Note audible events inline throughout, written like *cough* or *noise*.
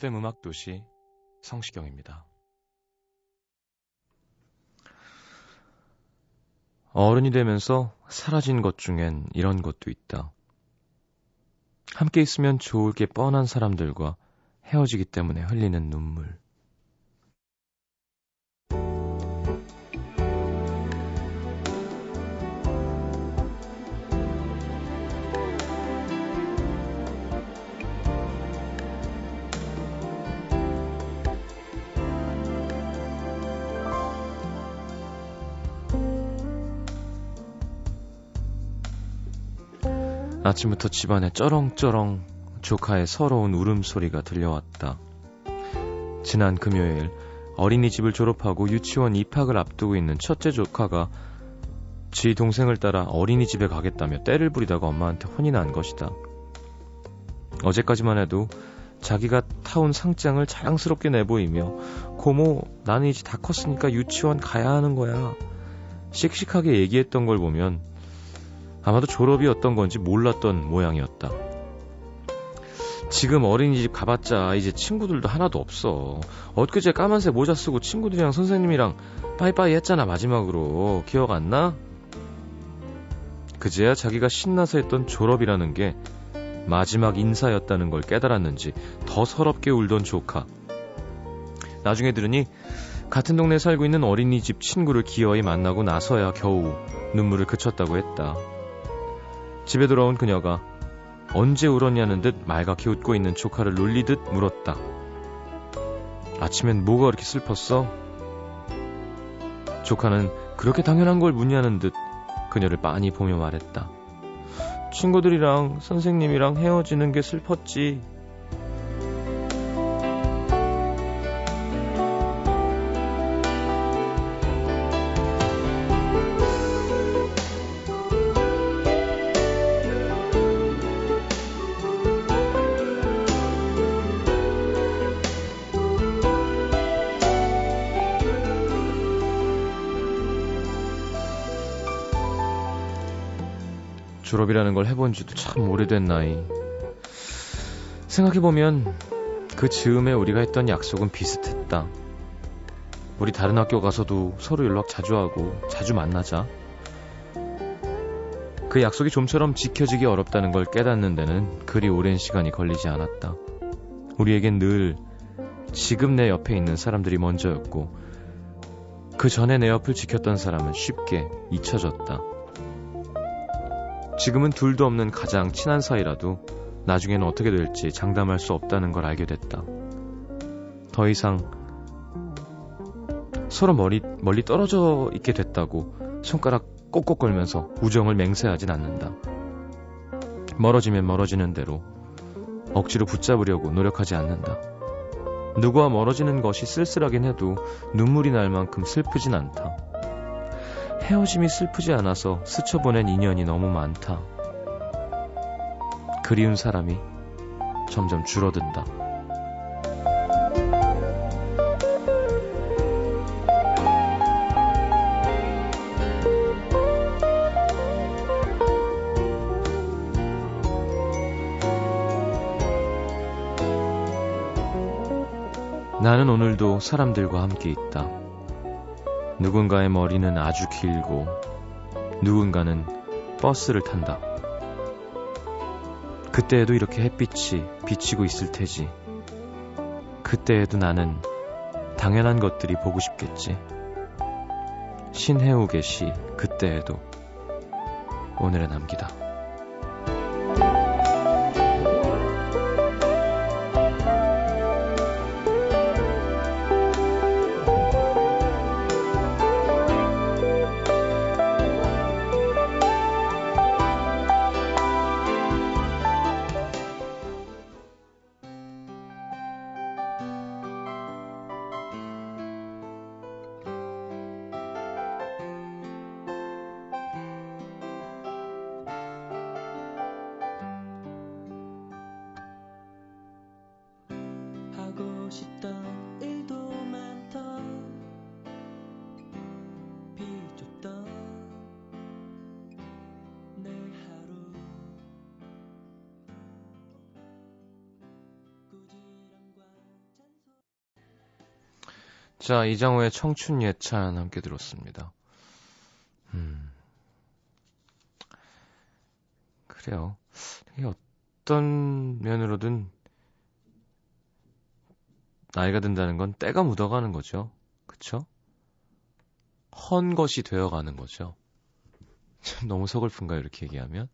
FM 음악 도시 성시경입니다. 어른이 되면서 사라진 것 중엔 이런 것도 있다. 함께 있으면 좋을 게 뻔한 사람들과 헤어지기 때문에 흘리는 눈물. 아침부터 집안에 쩌렁쩌렁 조카의 서러운 울음소리가 들려왔다. 지난 금요일 어린이집을 졸업하고 유치원 입학을 앞두고 있는 첫째 조카가 지 동생을 따라 어린이집에 가겠다며 때를 부리다가 엄마한테 혼이 난 것이다. 어제까지만 해도 자기가 타온 상장을 자랑스럽게 내보이며 고모 나는 이제 다 컸으니까 유치원 가야 하는 거야. 씩씩하게 얘기했던 걸 보면 아마도 졸업이 어떤 건지 몰랐던 모양이었다. 지금 어린이집 가봤자 이제 친구들도 하나도 없어. 엊그제 까만색 모자 쓰고 친구들이랑 선생님이랑 빠이빠이 했잖아, 마지막으로. 기억 안 나? 그제야 자기가 신나서 했던 졸업이라는 게 마지막 인사였다는 걸 깨달았는지 더 서럽게 울던 조카. 나중에 들으니 같은 동네에 살고 있는 어린이집 친구를 기어이 만나고 나서야 겨우 눈물을 그쳤다고 했다. 집에 돌아온 그녀가 언제 울었냐는 듯 말갛게 웃고 있는 조카를 놀리듯 물었다. 아침엔 뭐가 그렇게 슬펐어? 조카는 그렇게 당연한 걸 묻냐는 듯 그녀를 빤히 보며 말했다. 친구들이랑 선생님이랑 헤어지는 게 슬펐지. 졸업이라는 걸 해본 지도 참 오래된 나이. 생각해보면 그 즈음에 우리가 했던 약속은 비슷했다. 우리 다른 학교 가서도 서로 연락 자주 하고 자주 만나자. 그 약속이 좀처럼 지켜지기 어렵다는 걸 깨닫는 데는 그리 오랜 시간이 걸리지 않았다. 우리에겐 늘 지금 내 옆에 있는 사람들이 먼저였고 그 전에 내 옆을 지켰던 사람은 쉽게 잊혀졌다. 지금은 둘도 없는 가장 친한 사이라도 나중에는 어떻게 될지 장담할 수 없다는 걸 알게 됐다. 더 이상 서로 멀리, 멀리 떨어져 있게 됐다고 손가락 꼭꼭 걸면서 우정을 맹세하진 않는다. 멀어지면 멀어지는 대로 억지로 붙잡으려고 노력하지 않는다. 누구와 멀어지는 것이 쓸쓸하긴 해도 눈물이 날 만큼 슬프진 않다. 헤어짐이 슬프지 않아서 스쳐보낸 인연이 너무 많다. 그리운 사람이 점점 줄어든다. 나는 오늘도 사람들과 함께 있다. 누군가의 머리는 아주 길고 누군가는 버스를 탄다. 그때에도 이렇게 햇빛이 비치고 있을 테지. 그때에도 나는 당연한 것들이 보고 싶겠지. 신해욱의 시 그때에도 오늘의 남기다. 자, 이장호의 청춘 예찬 함께 들었습니다. 음. 그래요. 이게 어떤 면으로든 나이가 든다는 건 때가 묻어가는 거죠. 그쵸? 헌 것이 되어가는 거죠. 참 *laughs* 너무 서글픈가요, 이렇게 얘기하면?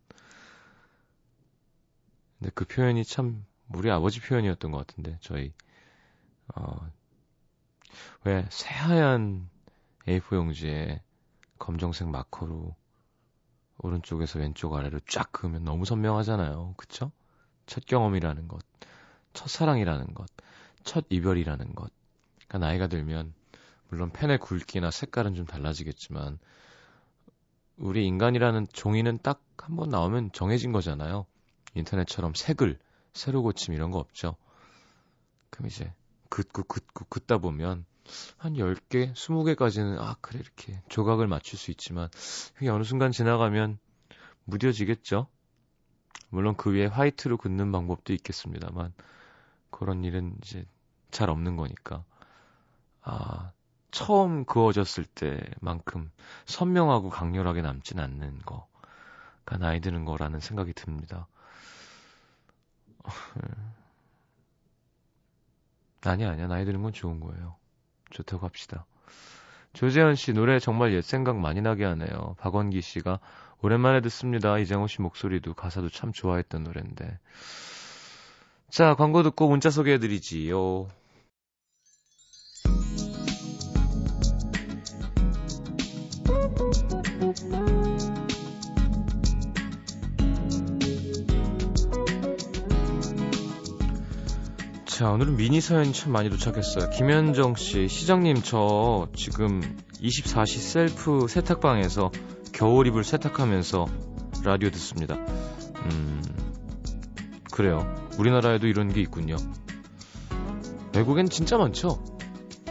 근데 그 표현이 참 우리 아버지 표현이었던 것 같은데, 저희, 어, 왜 새하얀 A4 용지에 검정색 마커로 오른쪽에서 왼쪽 아래로 쫙 그으면 너무 선명하잖아요. 그쵸? 첫 경험이라는 것, 첫 사랑이라는 것, 첫 이별이라는 것. 그러니까 나이가 들면 물론 펜의 굵기나 색깔은 좀 달라지겠지만 우리 인간이라는 종이는 딱 한 번 나오면 정해진 거잖아요. 인터넷처럼 색을 새로 고침 이런 거 없죠. 그럼 이제 긋고 긋고 긋다 보면 한 10개, 20개까지는 아 그래 이렇게 조각을 맞출 수 있지만 그게 어느 순간 지나가면 무뎌지겠죠. 물론 그 위에 화이트로 긋는 방법도 있겠습니다만 그런 일은 이제 잘 없는 거니까 아 처음 그어졌을 때만큼 선명하고 강렬하게 남진 않는 거가 나이 드는 거라는 생각이 듭니다. 아니야, 아니야. 나이 드는 건 좋은 거예요. 좋다고 합시다. 조재현 씨 노래 정말 옛 생각 많이 나게 하네요. 박원기 씨가 오랜만에 듣습니다. 이장호 씨 목소리도 가사도 참 좋아했던 노래인데. 자, 광고 듣고 문자 소개해드리지요. 자, 오늘은 미니 사연이 참 많이 도착했어요. 김현정 씨, 시장님, 저 지금 24시 셀프 세탁방에서 겨울 이불 세탁하면서 라디오 듣습니다. 음, 그래요. 우리나라에도 이런 게 있군요. 외국엔 진짜 많죠?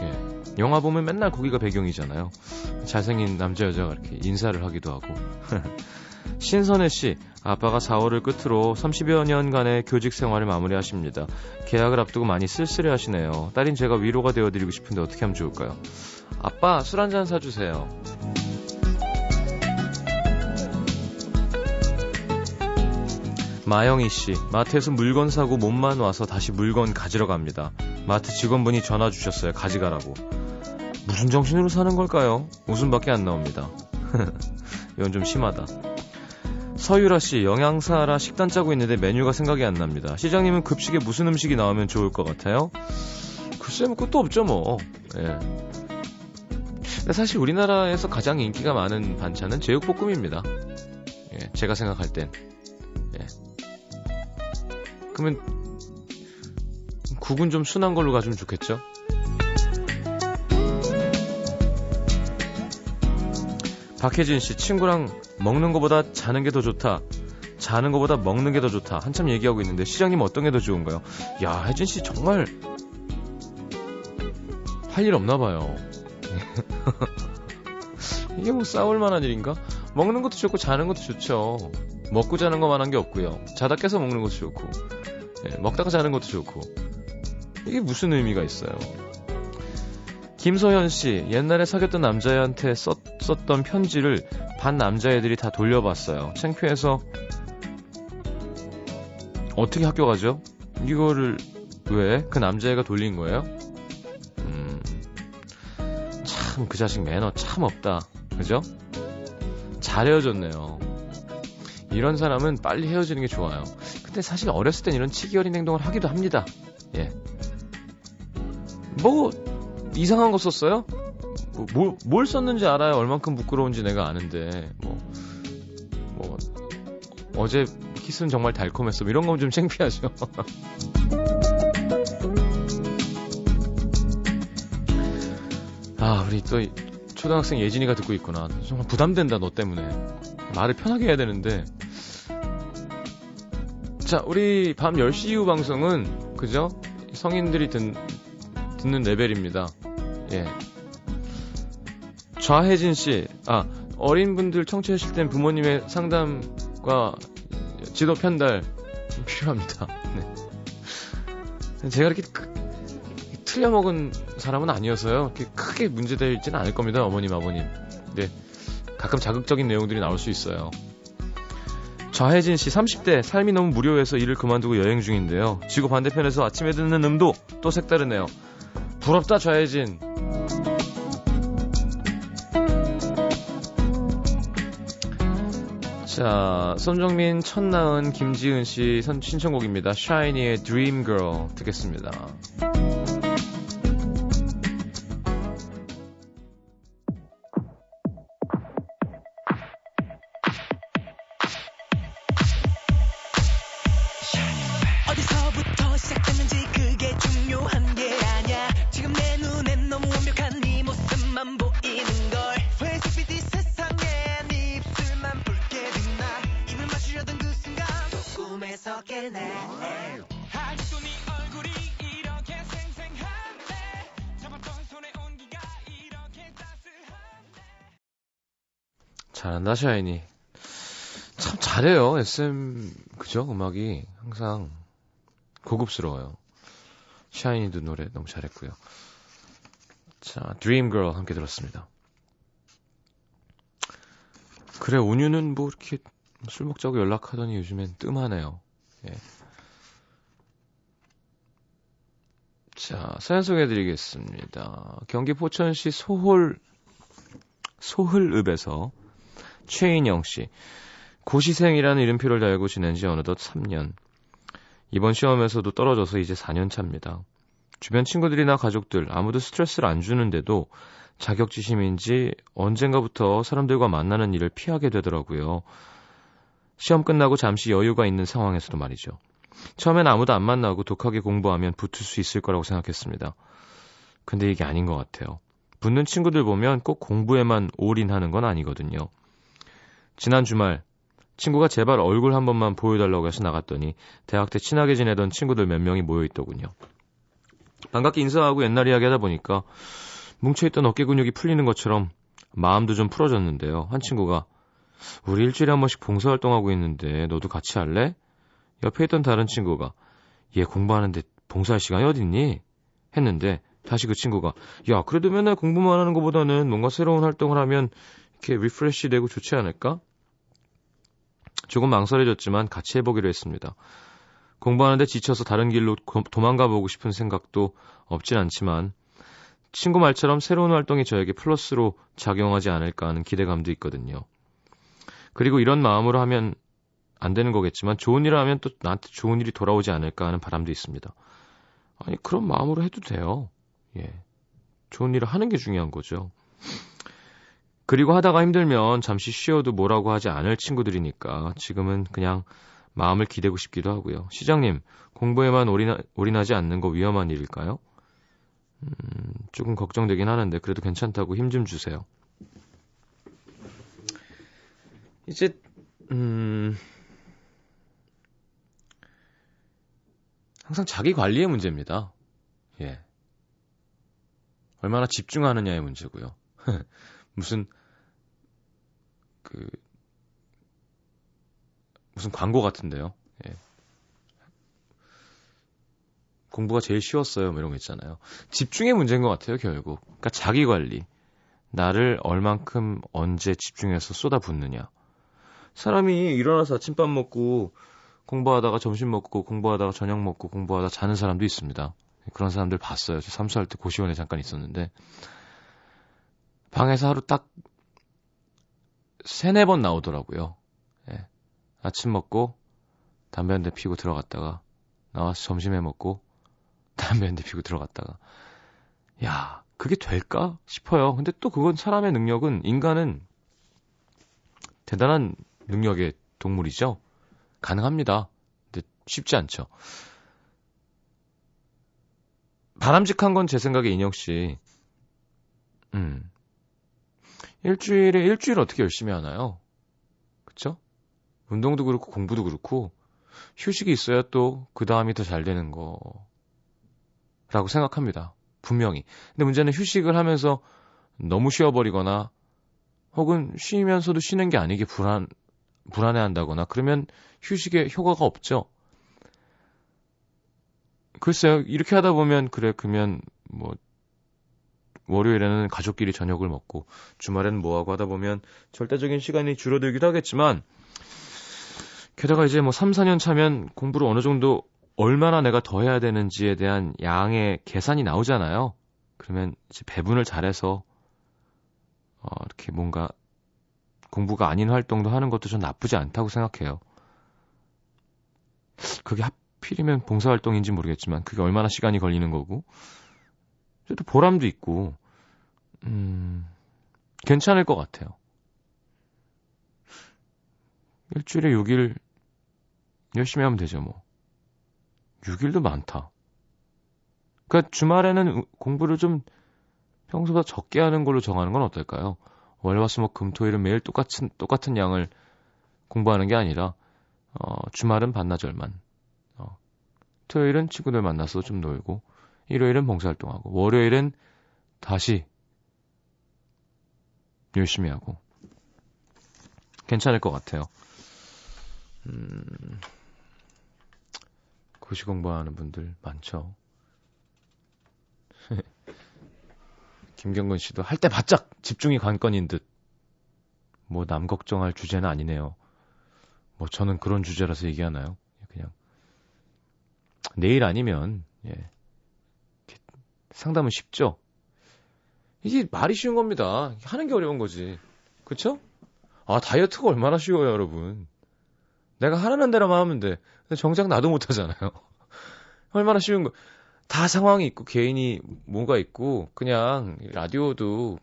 예. 영화 보면 맨날 거기가 배경이잖아요. 잘생긴 남자, 여자가 이렇게 인사를 하기도 하고. *laughs* 신선혜 씨, 아빠가 4월을 끝으로 30여 년간의 교직 생활을 마무리하십니다. 계약을 앞두고 많이 쓸쓸해 하시네요. 딸인 제가 위로가 되어드리고 싶은데 어떻게 하면 좋을까요? 아빠, 술 한 잔 사주세요. 마영희 씨, 마트에서 물건 사고 몸만 와서 다시 물건 가지러 갑니다. 마트 직원분이 전화 주셨어요. 가져가라고. 무슨 정신으로 사는 걸까요? 웃음밖에 안 나옵니다. *laughs* 이건 좀 심하다. 서유라 씨, 영양사라 식단 짜고 있는데 메뉴가 생각이 안 납니다. 시장님은 급식에 무슨 음식이 나오면 좋을 것 같아요? 글쎄, 뭐, 끝도 없죠, 뭐. 예. 근데 사실 우리나라에서 가장 인기가 많은 반찬은 제육볶음입니다. 예, 제가 생각할 땐. 예. 그러면, 국은 좀 순한 걸로 가주면 좋겠죠? 박혜진 씨, 친구랑 먹는 것보다 자는 게 더 좋다. 자는 것보다 먹는 게 더 좋다. 한참 얘기하고 있는데 시장님 어떤 게 더 좋은가요? 야, 혜진 씨 정말 할 일 없나 봐요. *laughs* 이게 뭐 싸울 만한 일인가? 먹는 것도 좋고 자는 것도 좋죠. 먹고 자는 것만한 게 없고요. 자다 깨서 먹는 것도 좋고, 네, 먹다가 자는 것도 좋고. 이게 무슨 의미가 있어요? 김소현 씨, 옛날에 사귀었던 남자애한테 썼, 썼던 편지를 반 남자애들이 다 돌려봤어요. 창피해서 어떻게 학교 가죠? 이거를 왜? 그 남자애가 돌린 거예요? 음, 참, 그 자식 매너 참 없다. 그죠? 잘 헤어졌네요. 이런 사람은 빨리 헤어지는 게 좋아요. 근데 사실 어렸을 땐 이런 치기 어린 행동을 하기도 합니다. 예. 뭐, 이상한 거 썼어요? 뭐, 뭘, 뭘 썼는지 알아요. 얼만큼 부끄러운지 내가 아는데, 뭐, 뭐, 어제 키스는 정말 달콤했어. 뭐 이런 건 좀 창피하죠. *laughs* 아, 우리 또 초등학생 예진이가 듣고 있구나. 정말 부담된다, 너 때문에. 말을 편하게 해야 되는데. 자, 우리 밤 10시 이후 방송은, 그죠? 성인들이 듣, 듣는 레벨입니다. 예. 좌혜진 씨, 아, 어린 분들 청취하실 땐 부모님의 상담과 지도 편달 필요합니다. *laughs* 네. 제가 이렇게 크, 틀려먹은 사람은 아니어서요. 이렇게 크게 문제되지는 않을 겁니다, 어머님, 아버님. 네. 가끔 자극적인 내용들이 나올 수 있어요. 좌혜진 씨 30대 삶이 너무 무료해서 일을 그만두고 여행 중인데요. 지구 반대편에서 아침에 듣는 음도 또 색다르네요. 부럽다 좌혜진. 자, 손정민, 천나은, 김지은 씨 신청곡입니다. 샤이니의 Girl 듣겠습니다. 잘한다, 샤이니. 참 잘해요, SM. 그죠? 음악이 항상 고급스러워요. 샤이니도 노래 너무 잘했고요. 자, 드림걸 함께 들었습니다. 그래, 온유는 뭐 이렇게 술 먹자고 연락하더니 요즘엔 뜸하네요. 예. 자, 사연 소개해드리겠습니다. 경기 포천시 소홀, 소흘읍에서 최인영 씨. 고시생이라는 이름표를 달고 지낸 지 어느덧 3년. 이번 시험에서도 떨어져서 이제 4년 차입니다. 주변 친구들이나 가족들 아무도 스트레스를 안 주는데도 자격지심인지 언젠가부터 사람들과 만나는 일을 피하게 되더라고요. 시험 끝나고 잠시 여유가 있는 상황에서도 말이죠. 처음엔 아무도 안 만나고 독하게 공부하면 붙을 수 있을 거라고 생각했습니다. 근데 이게 아닌 것 같아요. 붙는 친구들 보면 꼭 공부에만 올인하는 건 아니거든요. 지난 주말 친구가 제발 얼굴 한 번만 보여달라고 해서 나갔더니 대학 때 친하게 지내던 친구들 몇 명이 모여 있더군요. 반갑게 인사하고 옛날 이야기 하다 보니까 뭉쳐있던 어깨 근육이 풀리는 것처럼 마음도 좀 풀어졌는데요. 한 친구가 우리 일주일에 한 번씩 봉사활동하고 있는데 너도 같이 할래? 옆에 있던 다른 친구가 얘 공부하는데 봉사할 시간이 어딨니? 했는데 다시 그 친구가 야 그래도 맨날 공부만 하는 것보다는 뭔가 새로운 활동을 하면 이렇게 refresh 되고 좋지 않을까? 조금 망설여졌지만 같이 해보기로 했습니다. 공부하는데 지쳐서 다른 길로 도망가 보고 싶은 생각도 없진 않지만 친구 말처럼 새로운 활동이 저에게 플러스로 작용하지 않을까 하는 기대감도 있거든요. 그리고 이런 마음으로 하면 안 되는 거겠지만 좋은 일을 하면 또 나한테 좋은 일이 돌아오지 않을까 하는 바람도 있습니다. 아니 그런 마음으로 해도 돼요. 예. 좋은 일을 하는 게 중요한 거죠. 그리고 하다가 힘들면 잠시 쉬어도 뭐라고 하지 않을 친구들이니까 지금은 그냥 마음을 기대고 싶기도 하고요. 시장님, 공부에만 올인하, 올인하지 않는 거 위험한 일일까요? 음, 조금 걱정되긴 하는데 그래도 괜찮다고 힘 좀 주세요. 이제 음 항상 자기 관리의 문제입니다. 예. 얼마나 집중하느냐의 문제고요. *laughs* 무슨 그 무슨 광고 같은데요. 예. 공부가 제일 쉬웠어요. 뭐 이런 거 있잖아요. 집중의 문제인 것 같아요, 결국. 그러니까 자기 관리. 나를 얼만큼 언제 집중해서 쏟아붓느냐. 사람이 일어나서 아침밥 먹고 공부하다가 점심 먹고 공부하다가 저녁 먹고 공부하다 자는 사람도 있습니다. 그런 사람들 봤어요. 저 삼수할 때 고시원에 잠깐 있었는데 방에서 하루 딱 세네 번 나오더라고요. 예. 아침 먹고 담배 한 대 피고 들어갔다가 나와서 점심에 먹고 *laughs* 담배 한 대 피고 들어갔다가 야 그게 될까 싶어요. 근데 또 그건 사람의 능력은 인간은 대단한 능력의 동물이죠. 가능합니다. 근데 쉽지 않죠. 바람직한 건 제 생각에 인혁 씨. 음. 일주일에 일주일 어떻게 열심히 하나요? 그쵸? 운동도 그렇고 공부도 그렇고 휴식이 있어야 또 그 다음이 더 잘 되는 거라고 생각합니다. 분명히. 근데 문제는 휴식을 하면서 너무 쉬어버리거나 혹은 쉬면서도 쉬는 게 아니게 불안, 불안해 한다거나 그러면 휴식에 효과가 없죠. 글쎄요, 이렇게 하다 보면, 그래, 그러면, 뭐, 월요일에는 가족끼리 저녁을 먹고, 주말에는 뭐하고 하다 보면, 절대적인 시간이 줄어들기도 하겠지만, 게다가 이제 뭐 3, 4년 차면 공부를 어느 정도 얼마나 내가 더 해야 되는지에 대한 양의 계산이 나오잖아요. 그러면 이제 배분을 잘해서 어, 이렇게 뭔가 공부가 아닌 활동도 하는 것도 좀 나쁘지 않다고 생각해요. 그게 하필이면 봉사활동인지 모르겠지만 그게 얼마나 시간이 걸리는 거고 또 보람도 있고 음, 괜찮을 것 같아요. 일주일에 6일 열심히 하면 되죠, 뭐. 6일도 많다. 그니까 주말에는 공부를 좀 평소보다 적게 하는 걸로 정하는 건 어떨까요? 월화수목 금토일은 매일 똑같은 똑같은 양을 공부하는 게 아니라 어, 주말은 반나절만. 어, 토요일은 친구들 만나서 좀 놀고 일요일은 봉사활동하고 월요일은 다시 열심히 하고 괜찮을 것 같아요. 음, 고시 공부하는 분들 많죠. *laughs* 김경근 씨도 할 때 바짝 집중이 관건인 듯. 뭐 남 걱정할 주제는 아니네요. 뭐 저는 그런 주제라서 얘기하나요? 그냥 내일 아니면 예. 상담은 쉽죠. 이게 말이 쉬운 겁니다. 하는 게 어려운 거지. 그쵸? 아, 다이어트가 얼마나 쉬워요, 여러분. 내가 하라는 대로만 하면 돼. 근데 정작 나도 못 하잖아요. *laughs* 얼마나 쉬운 거. 다 상황이 있고 개인이 뭔가 있고 그냥 라디오도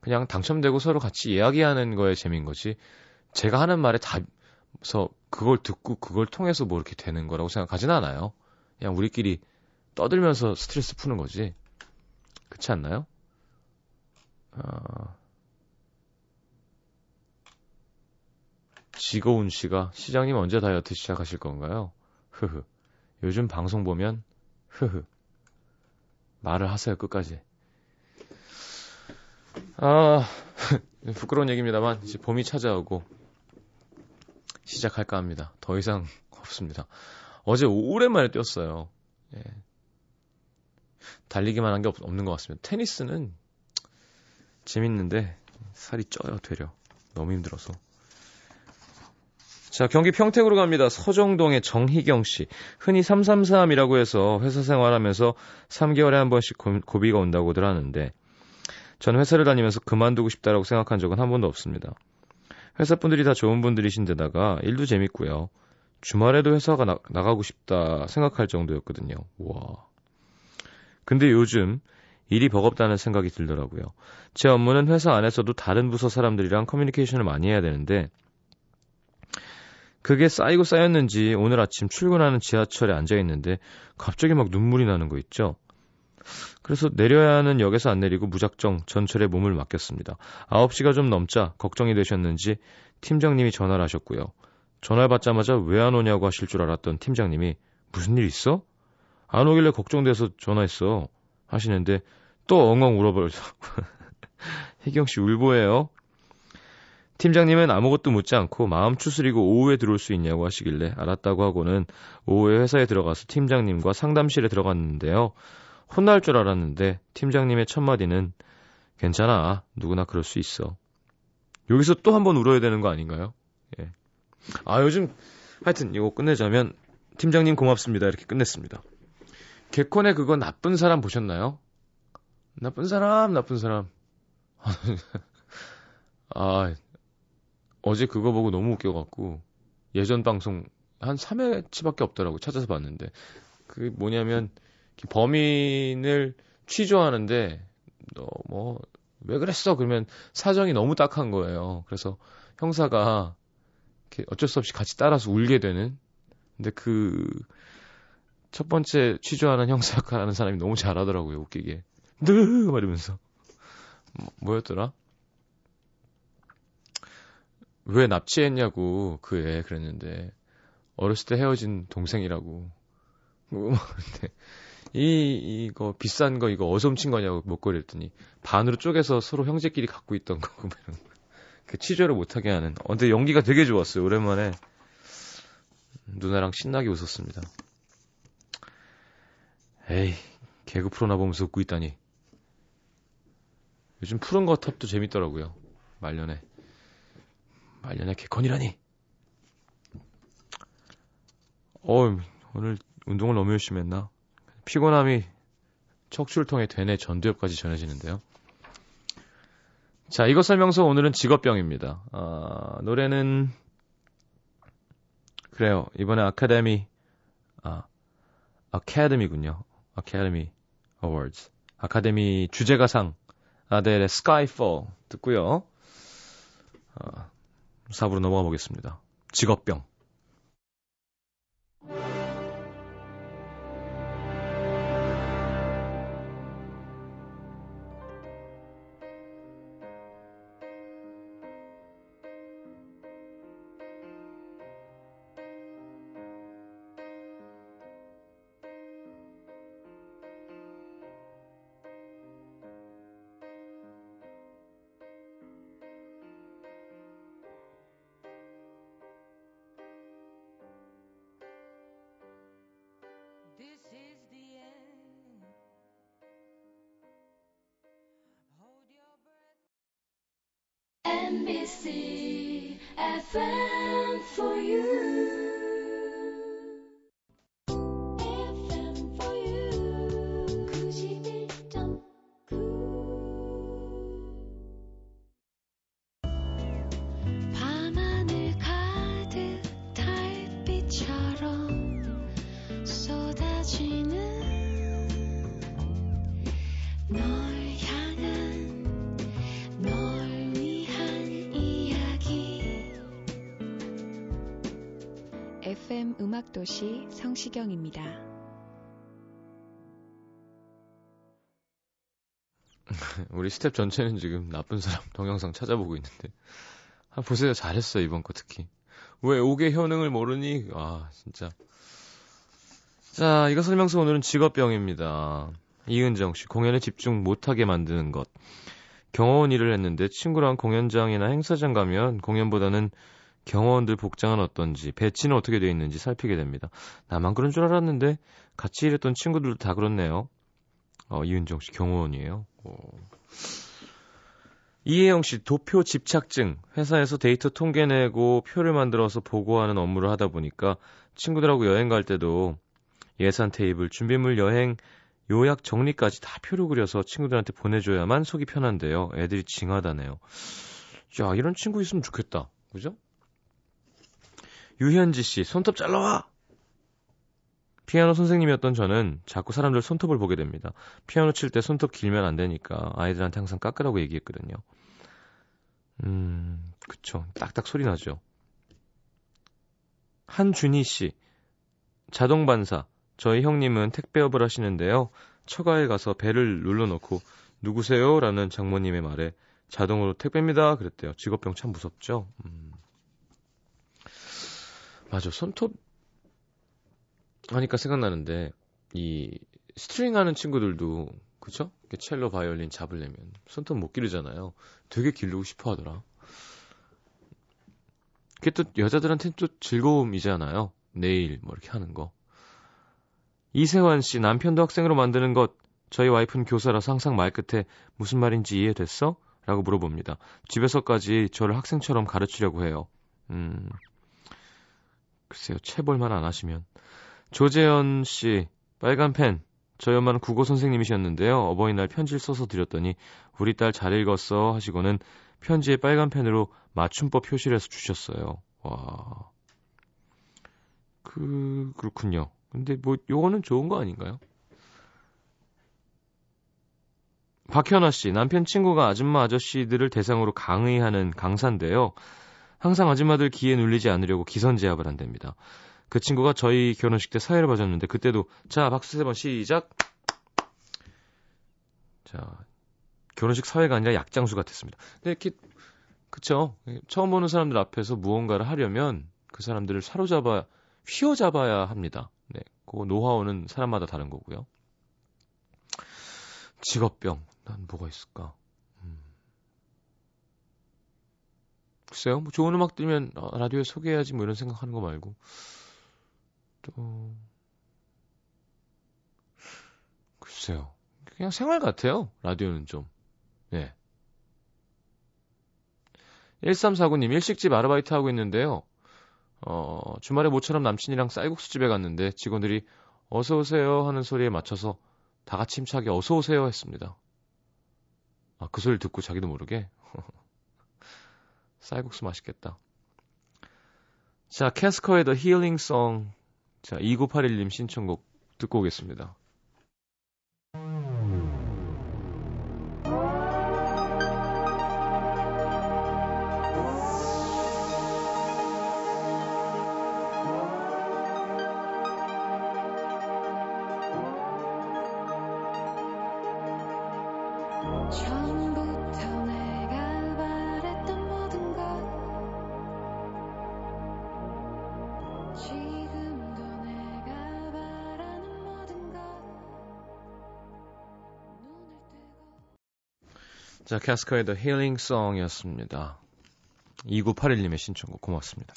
그냥 당첨되고 서로 같이 이야기하는 거에 재미인 거지. 제가 하는 말에 답서 그걸 듣고 그걸 통해서 뭐 이렇게 되는 거라고 생각하진 않아요. 그냥 우리끼리 떠들면서 스트레스 푸는 거지. 그렇지 않나요? 어... 지고운 씨가 시장님 언제 다이어트 시작하실 건가요? 흐흐. 요즘 방송 보면 흐흐. 말을 하세요 끝까지. 아 부끄러운 얘기입니다만 이제 봄이 찾아오고 시작할까 합니다. 더 이상 없습니다. 어제 오랜만에 뛰었어요. 예. 달리기만 한 게 없는 것 같습니다. 테니스는 재밌는데 살이 쪄요 되려 너무 힘들어서. 자, 경기 평택으로 갑니다. 서정동의 정희경 씨. 흔히 333이라고 해서 회사 생활하면서 3개월에 한 번씩 고, 비가 온다고들 하는데 전 회사를 다니면서 그만두고 싶다라고 생각한 적은 한 번도 없습니다. 회사 분들이 다 좋은 분들이신데다가 일도 재밌고요. 주말에도 회사가 나, 나가고 싶다 생각할 정도였거든요. 와. 근데 요즘 일이 버겁다는 생각이 들더라고요. 제 업무는 회사 안에서도 다른 부서 사람들이랑 커뮤니케이션을 많이 해야 되는데 그게 쌓이고 쌓였는지 오늘 아침 출근하는 지하철에 앉아 있는데 갑자기 막 눈물이 나는 거 있죠. 그래서 내려야 하는 역에서 안 내리고 무작정 전철에 몸을 맡겼습니다. 9시가 좀 넘자 걱정이 되셨는지 팀장님이 전화를 하셨고요. 전화를 받자마자 왜 안 오냐고 하실 줄 알았던 팀장님이 무슨 일 있어? 안 오길래 걱정돼서 전화했어. 하시는데 또 엉엉 울어버려서 *laughs* 혜경 씨 울보예요. 팀장님은 아무것도 묻지 않고 마음 추스리고 오후에 들어올 수 있냐고 하시길래 알았다고 하고는 오후에 회사에 들어가서 팀장님과 상담실에 들어갔는데요. 혼날 줄 알았는데 팀장님의 첫마디는 괜찮아. 누구나 그럴 수 있어. 여기서 또 한 번 울어야 되는 거 아닌가요? 예. 아, 요즘 하여튼 이거 끝내자면 팀장님 고맙습니다. 이렇게 끝냈습니다. 개콘의 그거 나쁜 사람 보셨나요? 나쁜 사람, 나쁜 사람. *laughs* 아, 어제 그거 보고 너무 웃겨갖고 예전 방송 한 3회치밖에 없더라고 찾아서 봤는데 그게 뭐냐면 범인을 취조하는데 너 뭐 왜 그랬어 그러면 사정이 너무 딱한 거예요. 그래서 형사가 어쩔 수 없이 같이 따라서 울게 되는 근데 그 첫 번째 취조하는 형사가라는 사람이 너무 잘하더라고요 웃기게 느 말이면서 뭐, 뭐였더라 왜 납치했냐고 그 애 그랬는데 어렸을 때 헤어진 동생이라고 뭐 근데 이, 이거 비싼 거 이거 어디서 훔친 거냐고 목걸이 했더니 반으로 쪼개서 서로 형제끼리 갖고 있던 거고 이런 거. 그 취조를 못하게 하는. 어, 근데 연기가 되게 좋았어요. 오랜만에 누나랑 신나게 웃었습니다. 에이, 개그 프로나 보면서 웃고 있다니. 요즘 푸른 거 탑도 재밌더라고요. 말년에. 말년에 개콘이라니. 어, 오늘 운동을 너무 열심히 했나? 피곤함이 척추를 통해 되뇌 전두엽까지 전해지는데요. 자, 이것 설명서 오늘은 직업병입니다. 아, 노래는 그래요. 이번에 아카데미 아 아카데미군요. 아카데미 어워즈. 아카데미 주제가상 아델의 Skyfall 듣고요. 아, 4부로 넘어가 보겠습니다. 직업병. 도시 성시경입니다. *laughs* 우리 스텝 전체는 지금 나쁜 사람 동영상 찾아보고 있는데. 아, 보세요. 잘했어요. 이번 거 특히. 왜 5개 효능을 모르니? 아, 진짜. 자, 이거 설명서 오늘은 직업병입니다. 이은정 씨, 공연에 집중 못하게 만드는 것. 경호원 일을 했는데 친구랑 공연장이나 행사장 가면 공연보다는 경호원들 복장은 어떤지, 배치는 어떻게 되어 있는지 살피게 됩니다. 나만 그런 줄 알았는데 같이 일했던 친구들도 다 그렇네요. 어, 이은정 씨 경호원이에요. 어. 이혜영 씨 도표 집착증 회사에서 데이터 통계 내고 표를 만들어서 보고하는 업무를 하다 보니까 친구들하고 여행 갈 때도 예산 테이블 준비물 여행 요약 정리까지 다 표로 그려서 친구들한테 보내줘야만 속이 편한데요. 애들이 징하다네요. 야 이런 친구 있으면 좋겠다. 그죠? 유현지 씨 손톱 잘라와. 피아노 선생님이었던 저는 자꾸 사람들 손톱을 보게 됩니다. 피아노 칠 때 손톱 길면 안 되니까 아이들한테 항상 깎으라고 얘기했거든요. 음, 그쵸. 딱딱 소리 나죠. 한준희 씨, 자동 반사. 저희 형님은 택배업을 하시는데요. 처가에 가서 배를 눌러놓고 누구세요? 라는 장모님의 말에 자동으로 택배입니다. 그랬대요. 직업병 참 무섭죠? 음. 맞아. 손톱 하니까 생각나는데 이 string 하는 친구들도 그쵸? 첼로 바이올린 잡으려면 손톱 못 기르잖아요. 되게 기르고 싶어 하더라. 그게 또 여자들한테는 또 즐거움이잖아요. 네일 뭐 이렇게 하는 거. 이세환 씨 남편도 학생으로 만드는 것 저희 와이프는 교사라서 항상 말 끝에 무슨 말인지 이해됐어? 라고 물어봅니다. 집에서까지 저를 학생처럼 가르치려고 해요. 음. 글쎄요. 체벌만 안 하시면. 조재현 씨, 빨간 펜. 저희 엄마는 국어 선생님이셨는데요. 어버이날 편지를 써서 드렸더니 우리 딸 잘 읽었어 하시고는 편지에 빨간 펜으로 맞춤법 표시를 해서 주셨어요. 와. 그 그렇군요. 근데 뭐 요거는 좋은 거 아닌가요? 박현아 씨, 남편 친구가 아줌마 아저씨들을 대상으로 강의하는 강사인데요. 항상 아줌마들 귀에 눌리지 않으려고 기선제압을 한답니다. 그 친구가 저희 결혼식 때 사회를 봐줬는데 그때도 자 박수 세 번 시작. 자 결혼식 사회가 아니라 약장수 같았습니다. 근데 이렇게 그쵸 처음 보는 사람들 앞에서 무언가를 하려면 그 사람들을 사로잡아 휘어잡아야 합니다. 네, 그 노하우는 사람마다 다른 거고요. 직업병. 난 뭐가 있을까? 음. 글쎄요, 뭐 좋은 음악 들으면 어, 라디오에 소개해야지 뭐 이런 생각하는 거 말고. 또, 글쎄요. 그냥 생활 같아요. 라디오는 좀. 예. 1349님, 일식집 아르바이트 하고 있는데요. 어, 주말에 모처럼 남친이랑 쌀국수 집에 갔는데 직원들이 어서 오세요 하는 소리에 맞춰서 다 같이 힘차게 어서 오세요 했습니다. 아, 그 소리를 듣고 자기도 모르게? *laughs* 쌀국수 맛있겠다. 자, 캐스커의 The Healing Song. 자, 2981님 신청곡 듣고 오겠습니다. 자, 캐스커의 The Healing Song이었습니다. 2981님의 신청곡 고맙습니다.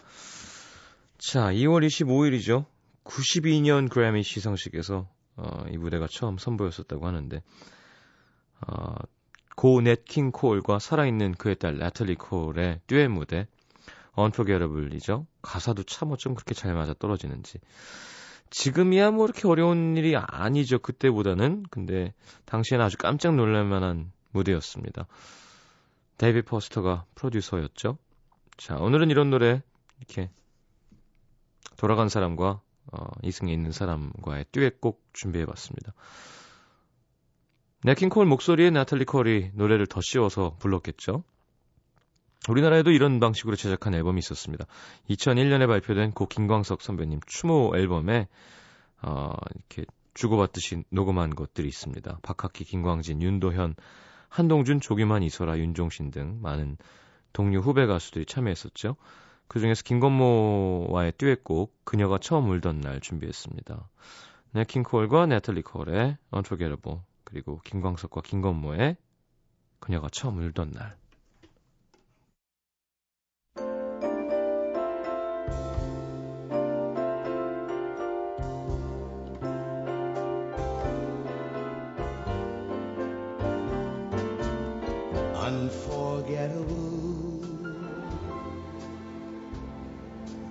자, 2월 25일이죠. 92년 그래미 시상식에서 어, 이 무대가 처음 선보였었다고 하는데 어, 고 넷킹 콜과 살아있는 그의 딸 나탈리 콜의 듀엣 무대 Unforgettable이죠. 가사도 참 어쩜 그렇게 잘 맞아 떨어지는지. 지금이야 뭐 이렇게 어려운 일이 아니죠. 그때보다는. 근데 당시에는 아주 깜짝 놀랄 만한 무대였습니다. 데이빗 포스터가 프로듀서였죠. 자, 오늘은 이런 노래 이렇게 돌아간 사람과 어, 이승에 있는 사람과의 듀엣곡 준비해봤습니다. 냇 킹 콜 목소리에 나탈리 콜이 노래를 더 씌워서 불렀겠죠. 우리나라에도 이런 방식으로 제작한 앨범이 있었습니다. 2001년에 발표된 고 김광석 선배님 추모 앨범에 어, 이렇게 주고받듯이 녹음한 것들이 있습니다. 박학기, 김광진, 윤도현, 한동준, 조기만, 이소라, 윤종신 등 많은 동료 후배 가수들이 참여했었죠. 그 중에서 김건모와의 듀엣곡 그녀가 처음 울던 날 준비했습니다. 네 킹콜과 네틀리 콜의 Unforgettable 그리고 김광석과 김건모의 그녀가 처음 울던 날.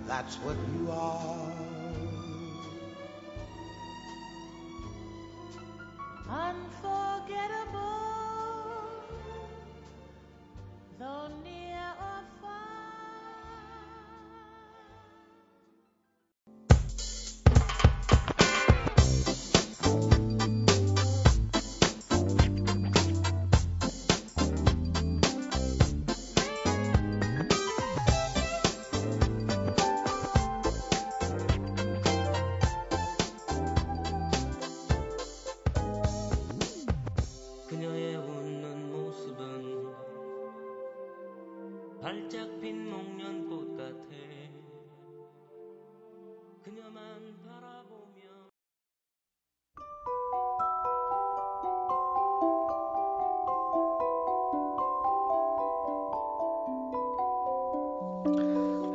That's what you are.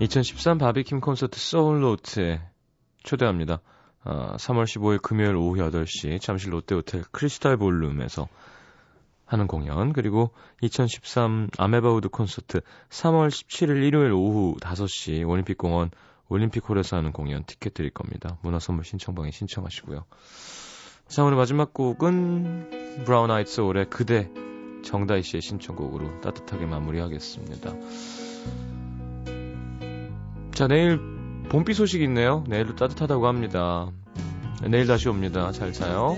2013 바비킴 콘서트 소울로트에 초대합니다. 어, 3월 15일 금요일 오후 8시 잠실 롯데호텔 크리스탈 볼룸에서 하는 공연 그리고 2013 아메바후드 콘서트 3월 17일 일요일 오후 5시 올림픽공원 올림픽홀에서 하는 공연 티켓 드릴 겁니다. 문화선물 신청방에 신청하시고요. 자 오늘 마지막 곡은 브라운 아이드 소울의 그대 정다희 씨의 신청곡으로 따뜻하게 마무리하겠습니다. 자, 내일 봄비 소식 있네요. 내일도 따뜻하다고 합니다. 내일 다시 옵니다. 잘 자요.